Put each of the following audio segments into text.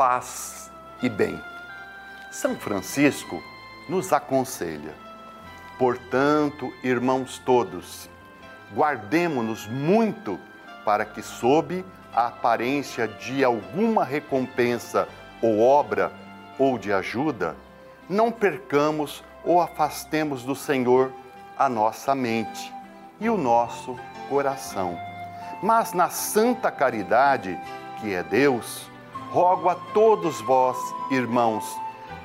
paz e bem. São Francisco nos aconselha. Portanto, irmãos todos, guardemo-nos muito para que, sob a aparência de alguma recompensa ou obra ou de ajuda, não percamos ou afastemos do Senhor a nossa mente e o nosso coração. Mas na santa caridade, que é Deus, rogo a todos vós, irmãos,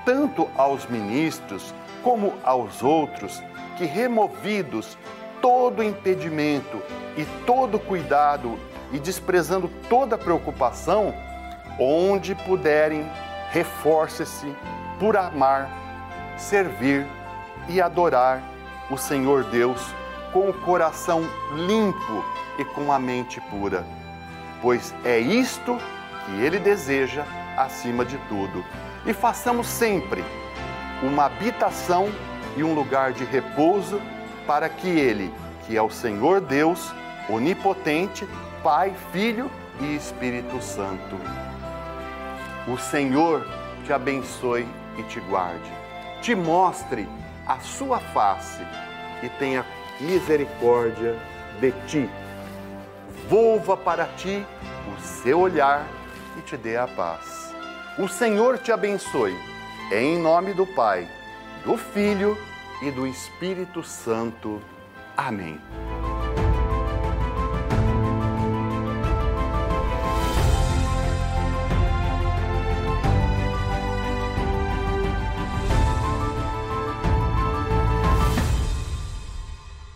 tanto aos ministros como aos outros, que removidos todo impedimento e todo cuidado e desprezando toda preocupação, onde puderem, reforce-se por amar, servir e adorar o Senhor Deus com o coração limpo e com a mente pura, pois é isto que Ele deseja acima de tudo. E façamos sempre uma habitação e um lugar de repouso para que Ele, que é o Senhor Deus, onipotente, Pai, Filho e Espírito Santo. O Senhor te abençoe e te guarde, te mostre a sua face e tenha misericórdia de ti. Volva para ti o seu olhar e te dê a paz. O Senhor te abençoe. Em nome do Pai, do Filho e do Espírito Santo. Amém.